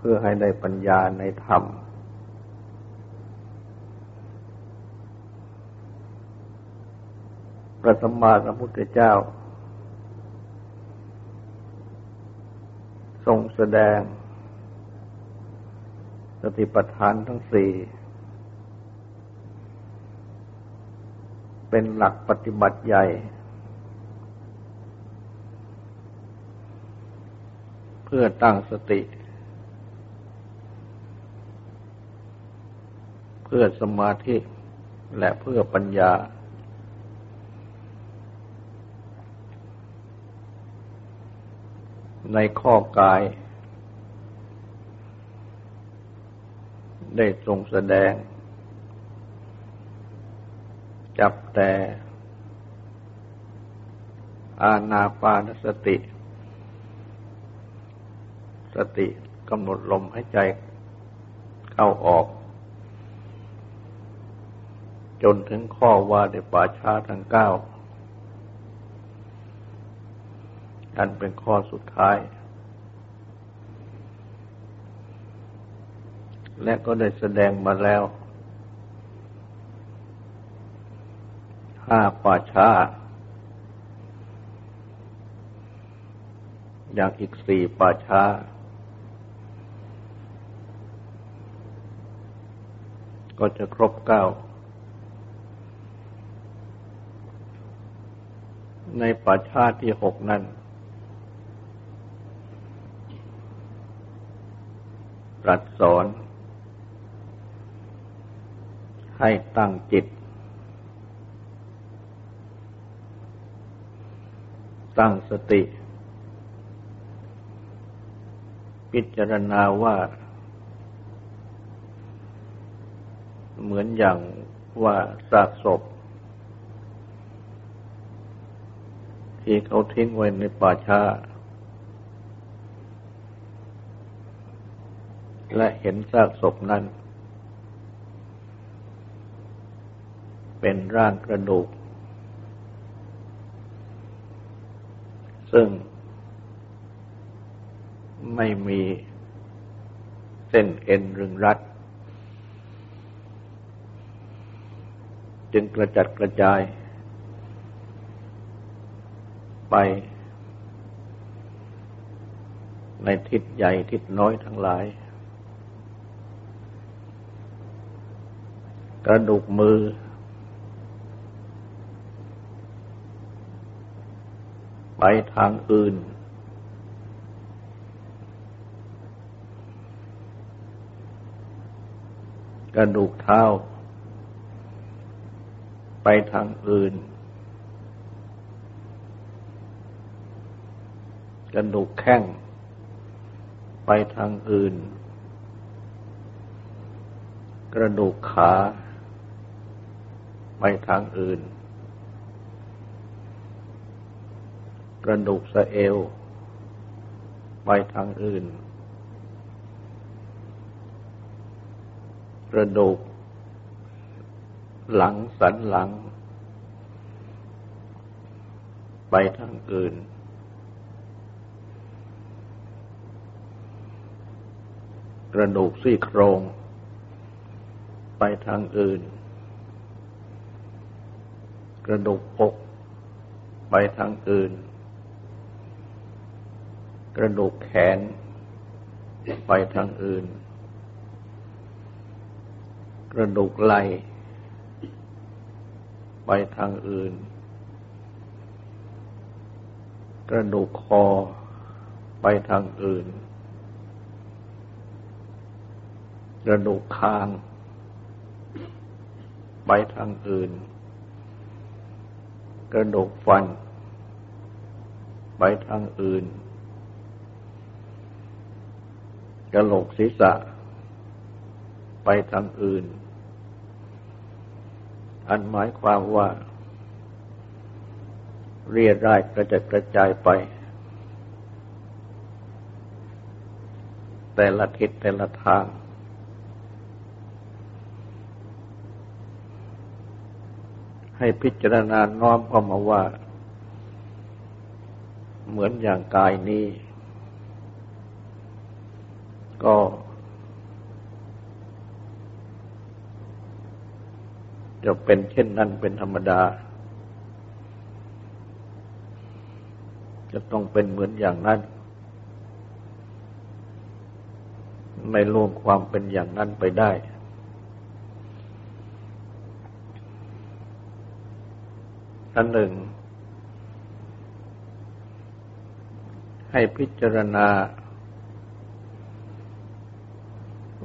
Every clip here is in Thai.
พื่อให้ได้ปัญญาในธรรม พระสัมมาสัมพุทธเจ้า ทรงแสดง สติปัฏฐานทั้งสี่ เป็นหลักปฏิบัติใหญ่ เพื่อตั้งสติ พื่อสมาธิและเพื่อปัญญา ในข้อกาย ได้ทรงแสดง จับแต่อาณาปานสติ สติกำหนดลมให้ใจเข้าออก จนถึงข้อว่าในป่าช้าทั้งเก้าอันเป็นข้อสุดท้าย และก็ได้แสดงมาแล้วห้าป่าช้า อย่างอีกสี่ป่าช้าก็จะครบเก้า ในปัจชาติที่หกนั้น ตรัสสอน ให้ตั้งจิต ตั้งสติ พิจารณาว่า เหมือนอย่างว่าซากศพ ที่เขาทิ้งไว้ในป่าช้า และเห็นซากศพนั้น เป็นร่างกระดูก ซึ่งไม่มีเส้นเอ็นรึงรัด จึงกระจัดกระจาย ไป ในทิศใหญ่ทิศน้อยทั้งหลาย กระดูกมือ ไปทางอื่น กระดูกเท้า ไปทางอื่น กระดูกแข้ง ไปทางอื่น กระดูกขา ไปทางอื่น กระดูกสะเอว ไปทางอื่น กระดูก หลังสันหลัง ไปทางอื่น ระดูกซี่โครง ไปทางอื่น กระดูกอกไปทางอื่น กระดูกแขน ไปทางอื่น กระดูกไหลไปทางอื่น กระดูกคอไปทางอื่น กระดูกคาง ไปทางอื่น กระดูกฟัน ไปทางอื่น กระโหลกศีรษะ ไปทางอื่น อันหมายความว่า เรียร่ายกระจัดกระจายไป แต่ละทิศแต่ละทาง ให้พิจารณาน้อมเข้ามาว่า เหมือนอย่างกายนี้ ก็ จะเป็นเช่นนั้นเป็นธรรมดา จะต้องเป็นเหมือนอย่างนั้น ไม่ล่วงความเป็นอย่างนั้นไปได้ อันหนึ่ง ให้พิจารณา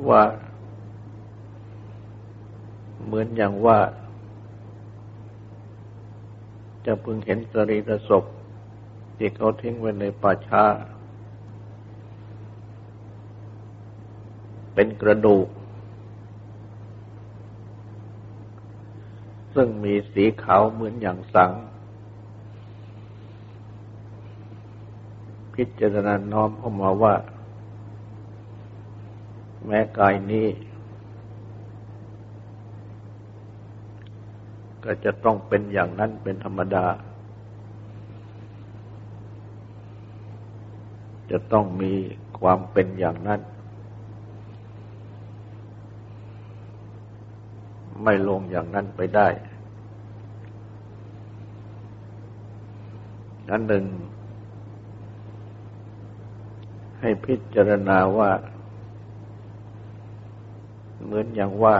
ว่า เหมือนอย่างว่า จะพึงเห็นสรีระศพที่เขาทิ้งไว้ในป่าช้า เป็นกระดูก ซึ่งมีสีขาวเหมือนอย่างสัง พิจารณาน้อมเข้ามาว่า แม้กายนี้ ก็จะต้องเป็นอย่างนั้นเป็นธรรมดา จะต้องมีความเป็นอย่างนั้น ไม่ลงอย่างนั้นไปได้อันหนึ่ง ให้พิจารณาว่า เหมือนอย่างว่า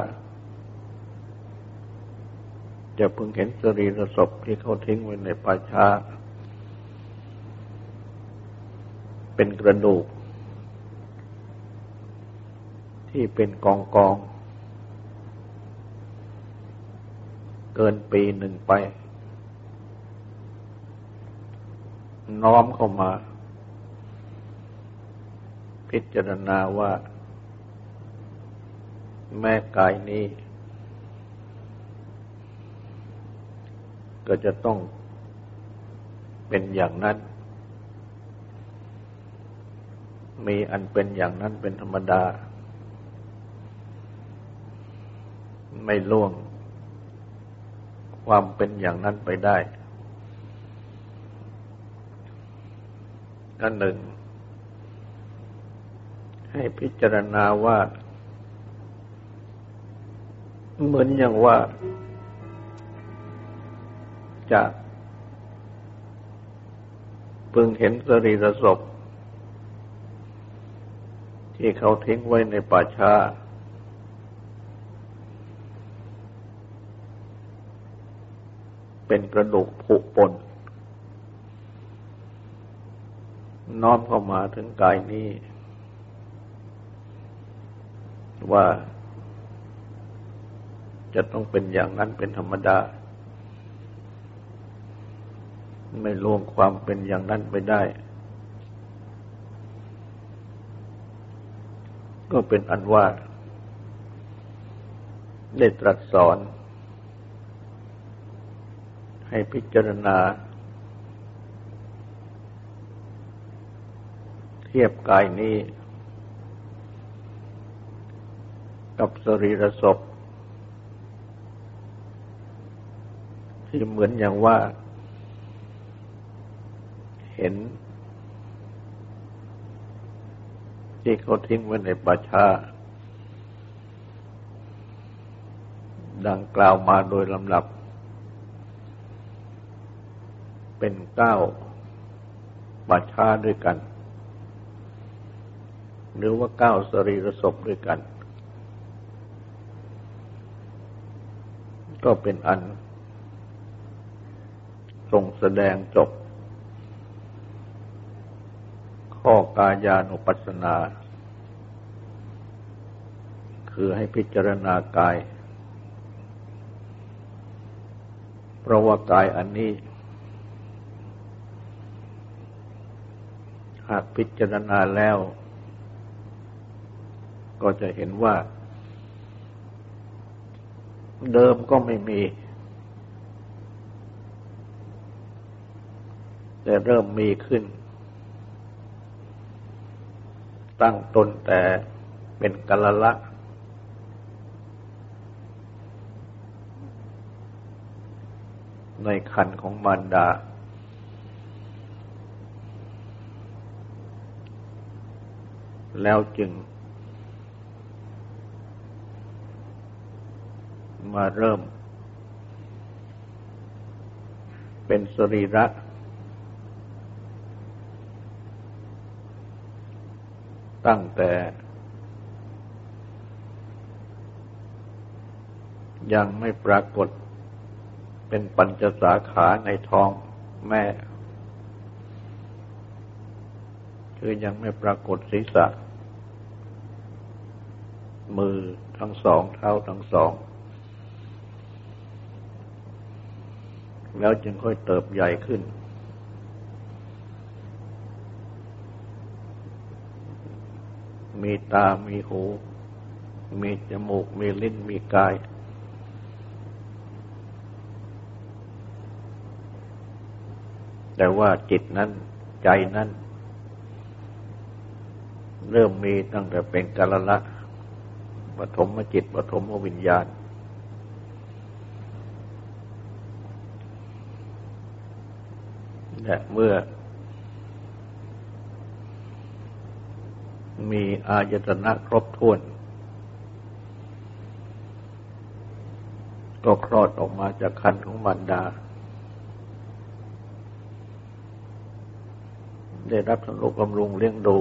จะพึงเห็นสรีระศพที่เขาทิ้งไว้ในป่าช้า เป็นกระดูก ที่เป็นกองกอง เกินปีหนึ่งไป น้อมเข้ามา พิจารณาว่า แม้กายนี้ ก็จะต้องเป็นอย่างนั้น มีอันเป็นอย่างนั้นเป็นธรรมดา ไม่ล่วง ความเป็นอย่างนั้นไปได้อันหนึ่ง ให้พิจารณาว่า เหมือนอย่างว่าจะพึงเห็นสรีระศพที่เขาทิ้งไว้ในป่าช้า เป็นกระดูกผุปน น้อมเข้ามาถึงกายนี้ ว่าจะต้องเป็นอย่างนั้นเป็นธรรมดา ไม่ล่วงความเป็นอย่างนั้นไปได้ ก็เป็นอันว่า ได้ตรัสสอน ให้พิจารณา เทียบกายนี้ กับสรีระศพที่เหมือนอย่างว่า เห็น ที่เขาทิ้งไว้ในป่าชาดังกล่าวมาโดยลำดับ เป็นเก้าป่าชาด้วยกัน หรือว่าเก้าสรีรศพด้วยกัน ก็เป็นอันทรงแสดงจบ ข้อกายานุปัสสนา คือให้พิจารณากาย เพราะว่ากายอันนี้ หากพิจารณาแล้ว ก็จะเห็นว่า เดิมก็ไม่มี แต่เริ่มมีขึ้น ตั้งตนแต่เป็นกัลละ ในคันของมารดา แล้วจึง มาเริ่ม เป็นสรีระตั้งแต่ยังไม่ปรากฏเป็นปัญจสาขาในท้องแม่ คือยังไม่ปรากฏศีรษะ มือทั้งสองเท้าทั้งสอง แล้วจึงค่อยเติบใหญ่ขึ้น มีตา มีหู มีจมูก มีลิ้น มีกาย แต่ว่าจิตนั้นใจนั้น เริ่มมีตั้งแต่เป็นกาลละ ปฐมจิตปฐมวิญญาณ และเมื่อ มีอายตนะครบถ้วน ก็คลอดออกมาจากคันของมารดา ได้รับสนุกบำรุงเลี้ยงดู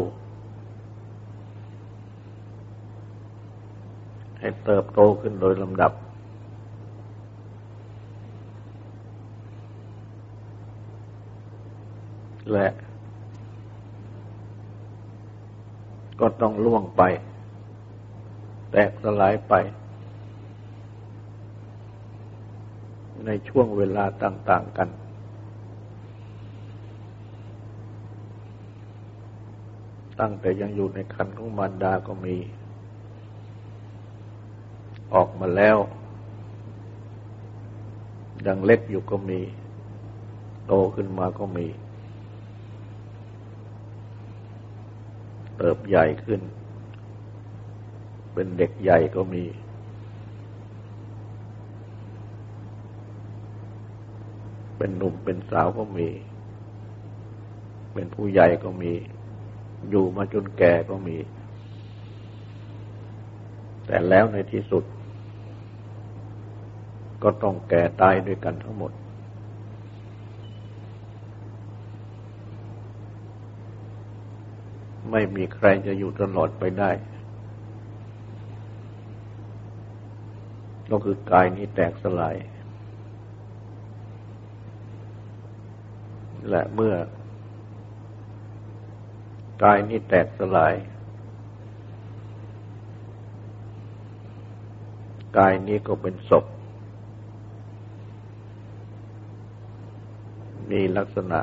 ให้เติบโตขึ้นโดยลำดับ และก็ต้องล่วงไป แตกสลายไป ในช่วงเวลาต่าง ๆกัน ตั้งแต่ยังอยู่ในคันของมารดาก็มี ออกมาแล้ว ยังเล็กอยู่ก็มี โตขึ้นมาก็มี เติบใหญ่ขึ้น เป็นเด็กใหญ่ก็มี เป็นหนุ่มเป็นสาวก็มี เป็นผู้ใหญ่ก็มี อยู่มาจนแก่ก็มีแต่แล้วในที่สุด ก็ต้องแก่ตายด้วยกันทั้งหมด ไม่มีใครจะอยู่ตลอดไปได้ ก็คือกายนี้แตกสลาย และเมื่อกายนี้แตกสลายกายนี้ก็เป็นศพ มีลักษณะ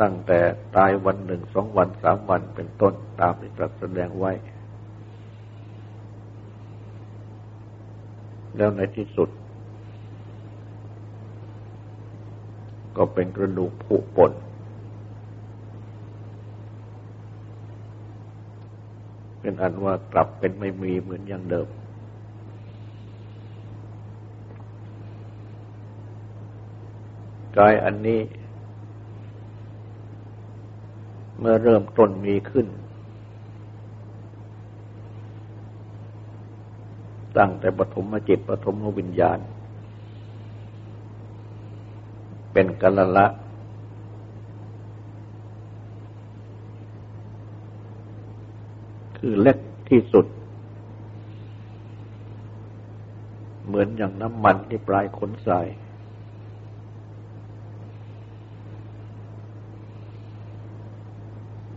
ตั้งแต่ตายวันหนึ่งสองวันสามวันเป็นต้นตามที่ตรัสแสดงไว้ แล้วในที่สุด ก็เป็นกระดูกผุป่นเป็นอันว่ากลับเป็นไม่มีเหมือนอย่างเดิม กายอันนี้ เมื่อเริ่มต้นมีขึ้น ตั้งแต่ปฐมจิตปฐมวิญญาณ เป็นกัลละ คือเล็กที่สุด เหมือนอย่างน้ำมันที่ปลายขนทราย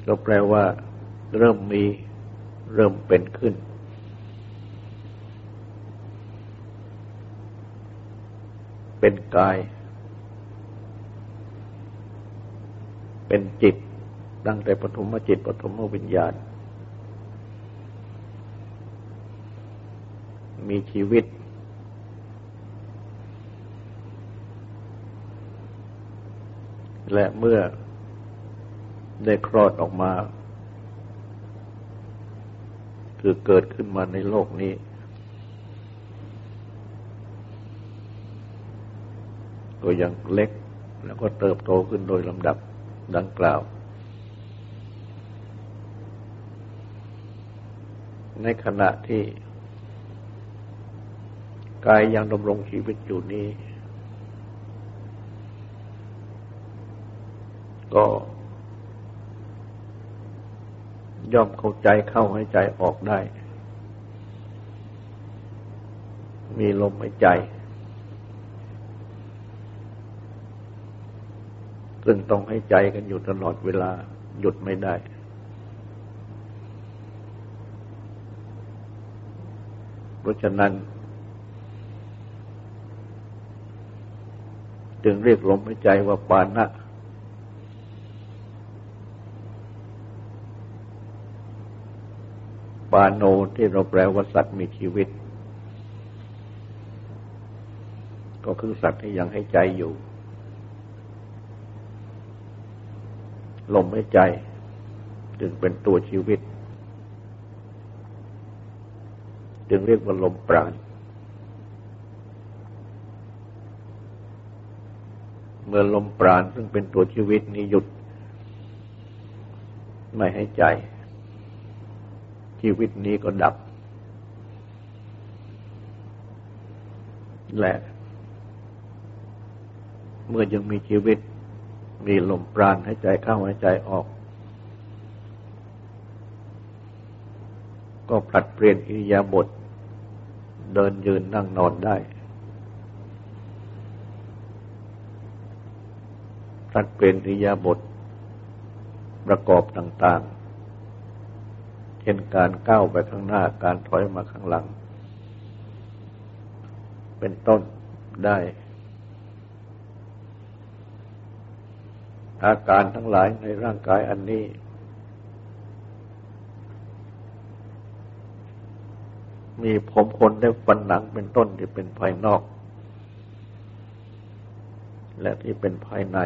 ก็แปลว่า เริ่มมีเริ่มเป็นขึ้น เป็นกาย เป็นจิต ตั้งแต่ปฐมจิตปฐมวิญญาณ มีชีวิตและเมื่อ ได้คลอดออกมา คือเกิดขึ้นมาในโลกนี้ ก็ยังเล็กแล้วก็เติบโตขึ้นโดยลำดับดังกล่าว ในขณะที่ กายยังดำรงชีวิตอยู่นี้ ก็ ย่อมเข้าใจเข้าให้ใจออกได้ มีลมหายใจ ซึ่งต้องให้ใจกันอยู่ตลอดเวลาหยุดไม่ได้ เพราะฉะนั้น จึงเรียกลมหายใจว่าปานะ ปาโนที่เราแปลว่าสัตว์มีชีวิต ก็คือสัตว์ที่ยังให้ใจอยู่ ลมให้ใจ จึงเป็นตัวชีวิต จึงเรียกว่าลมปราณเมื่อลมปราณซึ่งเป็นตัวชีวิตนี้หยุด ไม่ให้ใจ ชีวิตนี้ก็ดับ และ เมื่อยังมีชีวิต มีลมปราณหายใจเข้าหายใจออก ก็ผลัดเปลี่ยนอิริยาบถเดินยืนนั่งนอนได้ผลัดเปลี่ยนอิริยาบถประกอบต่างๆ ช่นการก้าวไปข้างหน้าการถอยมาข้างหลัง เป็นต้นได้ อาการทั้งหลายในร่างกายอันนี้ มีผมขนได้ฟันหนังเป็นต้นที่เป็นภายนอก และที่เป็นภายใน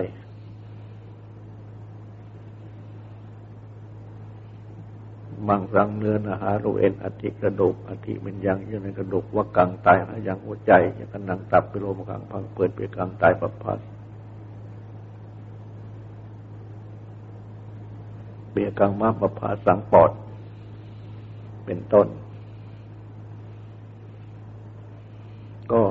มังสังเนื้อนาหารูเอ็นอธิกระดูกอธิเป็นยังอยู่ในกระดูกว่ากังตายหายังหัวใจยังกันนังตับไปโลมกังพังเปิดไปกังตายปับพัสเบียกังมาปภาสังปอด เป็นต้น ก็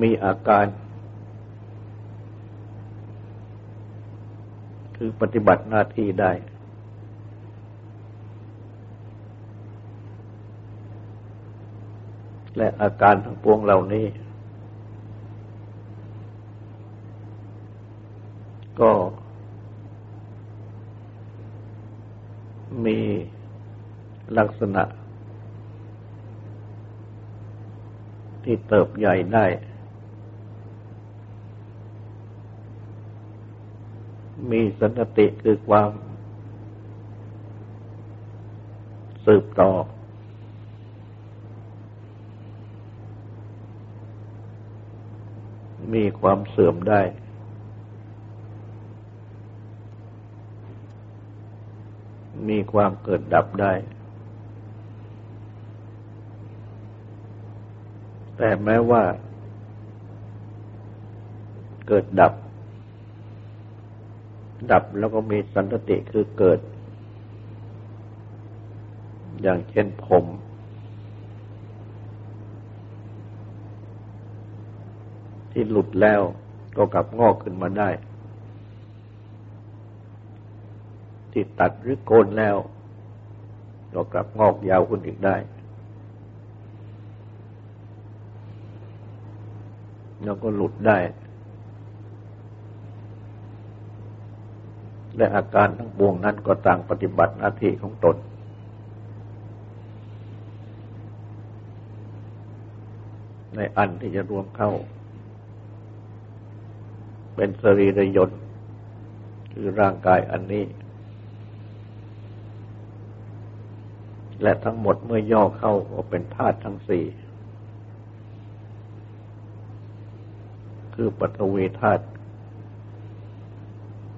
มีอาการ คือปฏิบัติหน้าที่ได้ และอาการทั้งปวงเหล่านี้ ก็ มีลักษณะ ที่เติบใหญ่ได้ มีสันติคือความสืบต่อ มีความเสื่อมได้ มีความเกิดดับได้ แต่แม้ว่าเกิดดับ ดับแล้วก็มีสันติคือเกิด อย่างเช่นผม ที่หลุดแล้วก็กลับงอกขึ้นมาได้ ที่ตัดหรือโกนแล้ว ก็กลับงอกยาวขึ้นอีกได้แล้วก็หลุดได้ และอาการทั้งปวงนั้นก็ต่างปฏิบัติหน้าที่ของตน ในอันที่จะรวมเข้า เป็นสรีระยนต์คือร่างกายอันนี้ และทั้งหมดเมื่อย่อเข้าก็เป็นธาตุทั้งสี่คือปัตวีธาตุ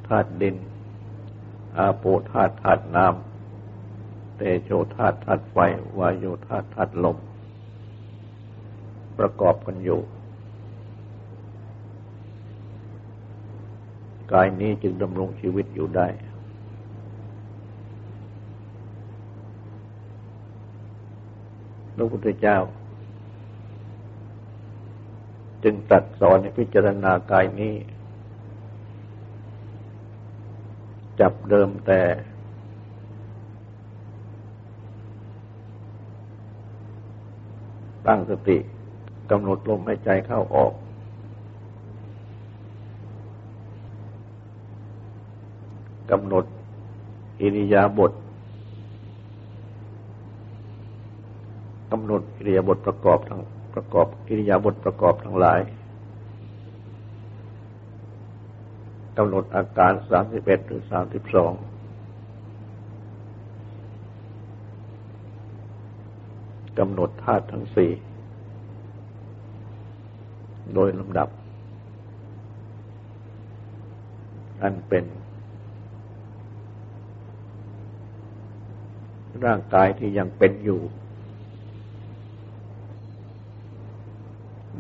ธาตุดิน อาโปธาตุธาตุน้ำเตโชธาตุธาตุไฟวายโยธาตุธาตุลม ประกอบกันอยู่ กายนี้จึงดำรงชีวิตอยู่ได้ พระพุทธเจ้า จึงตัดสอนในพิจารณากายนี้ จับเดิมแต่ ตั้งสติกำหนดลมหายใจเข้าออก กำหนดอิริยาบถกำหนดอิริยาบถประกอบทั้งประกอบอิริยาบถประกอบทั้งหลาย กำหนดอาการสามสิบเอ็ดหรือสามสิบสองกำหนดธาตุทั้งสี่โดยลำดับ อันเป็น ร่างกายที่ยังเป็นอยู่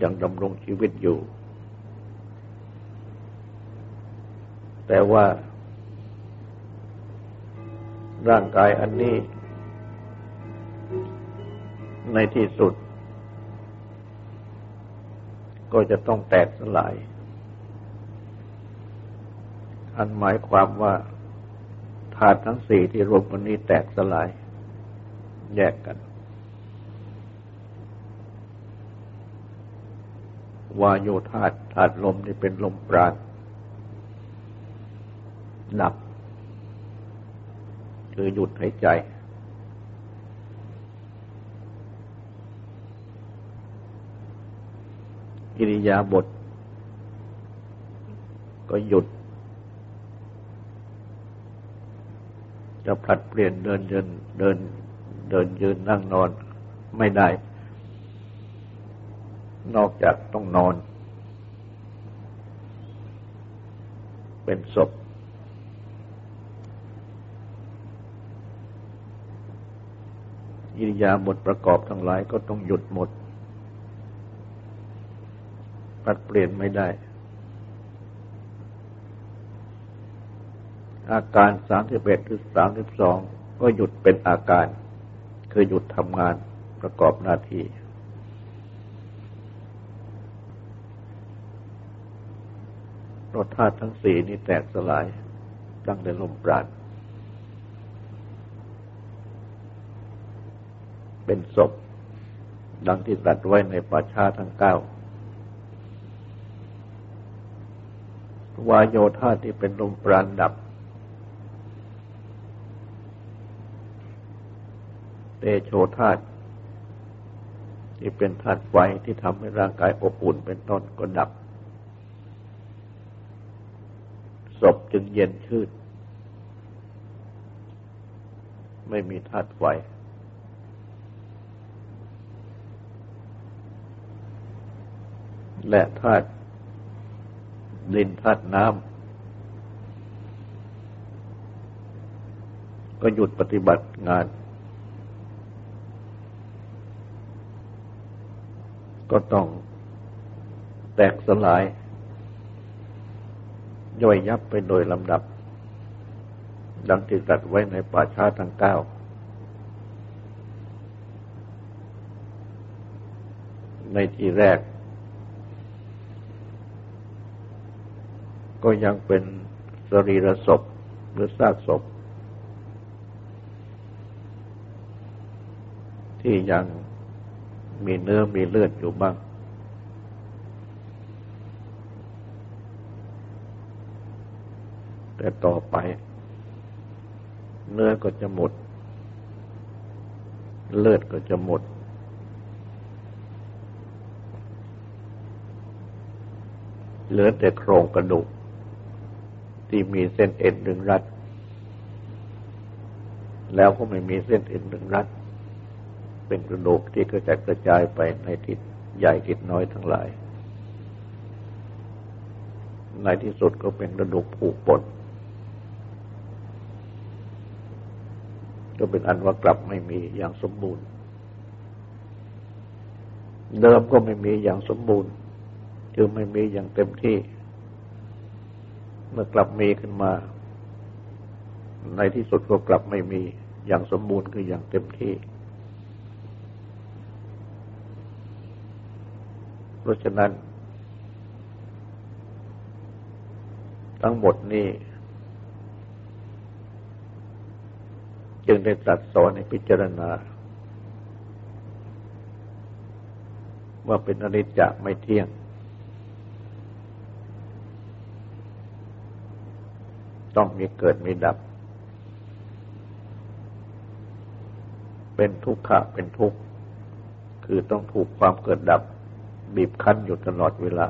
ยังดำรงชีวิตอยู่ แต่ว่า ร่างกายอันนี้ ในที่สุด ก็จะต้องแตกสลาย อันหมายความว่าธาตุทั้งสี่ที่รวมกันนี้แตกสลาย แยกกัน วายโยธาตุธาตุลมนี่เป็นลมปราณ ดับ คือหยุดหายใจ กิริยาบท ก็หยุด จะผลัดเปลี่ยนเดินเดินเดิน เดินยืนนั่งนอนไม่ได้ นอกจากต้องนอน เป็นศพ อิริยาบทประกอบทั้งหลายก็ต้องหยุดหมดปัดเปลี่ยนไม่ได้ อาการสามสิบเอ็ดหรือสามสิบสองก็หยุดเป็นอาการ คือหยุดทำงานประกอบหน้าที่รสธาตุทั้งสี่นี้แตกสลายตั้งแต่ลมปราณ เป็นศพ ดังที่ตัดไว้ในป่าชาทั้งเก้าวายโยธาที่เป็นลมปราณดับ เตโชธาตที่เป็นธาตุไฟที่ทำให้ร่างกายอบอุ่นเป็นต้นก็ดับ ศพจึงเย็นชืด ไม่มีธาตุไฟ และธาตุดินธาตุน้ำก็หยุดปฏิบัติงาน ก็ต้องแตกสลาย ย่อยยับไปโดยลำดับ ดังที่ตรัสไว้ในป่าช้าทั้งเก้าในที่แรก ก็ยังเป็นสรีระศพหรือซากศพ ที่ยังมีเนื้อมีเลือดอยู่บ้าง แต่ต่อไป เนื้อก็จะหมด เลือดก็จะหมดเหลือแต่โครงกระดูก ที่มีเส้นเอ็นดึงรัด แล้วก็ไม่มีเส้นเอ็นดึงรัด เป็นกระดูกที่กระจายกระจายไปในทิศใหญ่ทิศน้อยทั้งหลายในที่สุดก็เป็นกระดูกผูกปนก็เป็นอันว่ากลับไม่มีอย่างสมบูรณ์ เดิมก็ไม่มีอย่างสมบูรณ์ คือไม่มีอย่างเต็มที่ มื่อกลับมีขึ้นมา ในที่สุดก็กลับไม่มีอย่างสมบูรณ์คืออย่างเต็มที่ เพราะฉะนั้น ทั้งหมดนี้จึงได้ตรัสสอนในพิจารณา ว่าเป็นอนิจจะไม่เที่ยง ต้องมีเกิดมีดับ เป็นทุกขะเป็นทุกข์ คือต้องถูกความเกิดดับ บีบคั้นอยู่ตลอดเวลา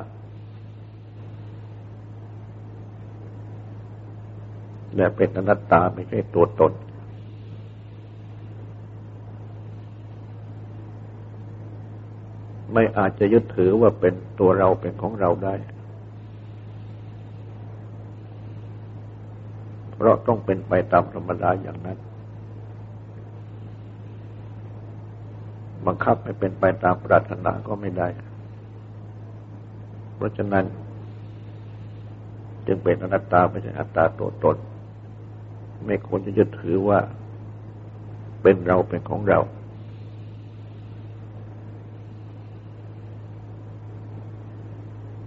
และเป็นอนัตตาไม่ใช่ตัวตนไม่อาจจะยึดถือว่าเป็นตัวเราเป็นของเราได้ เพราะต้องเป็นไปตามธรรมดาอย่างนั้น บังคับให้เป็นไปตามปรารถนาก็ไม่ได้ เพราะฉะนั้น จึงเป็นอนัตตาไม่ใช่อัตตาตัวตน ไม่ควรจะยึดถือว่าเป็นเราเป็นของเรา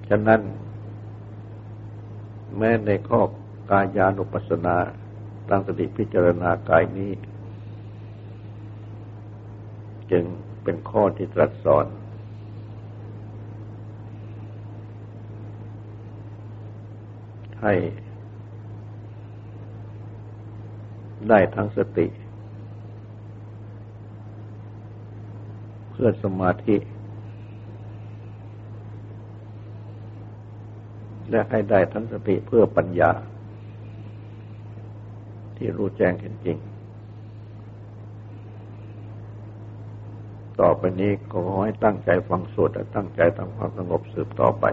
ฉะนั้น แม้ในข้อ กายานุปัสสนาตั้งสติพิจารณากายนี้ จึงเป็นข้อที่ตรัสสอน ให้ได้ทั้งสติ เพื่อสมาธิ และให้ได้ทั้งสติเพื่อปัญญา ที่รู้แจ้งเห็นจริง ต่อไปนี้ขอให้ตั้งใจฟังสวดและตั้งใจทำความสงบสืบต่อไป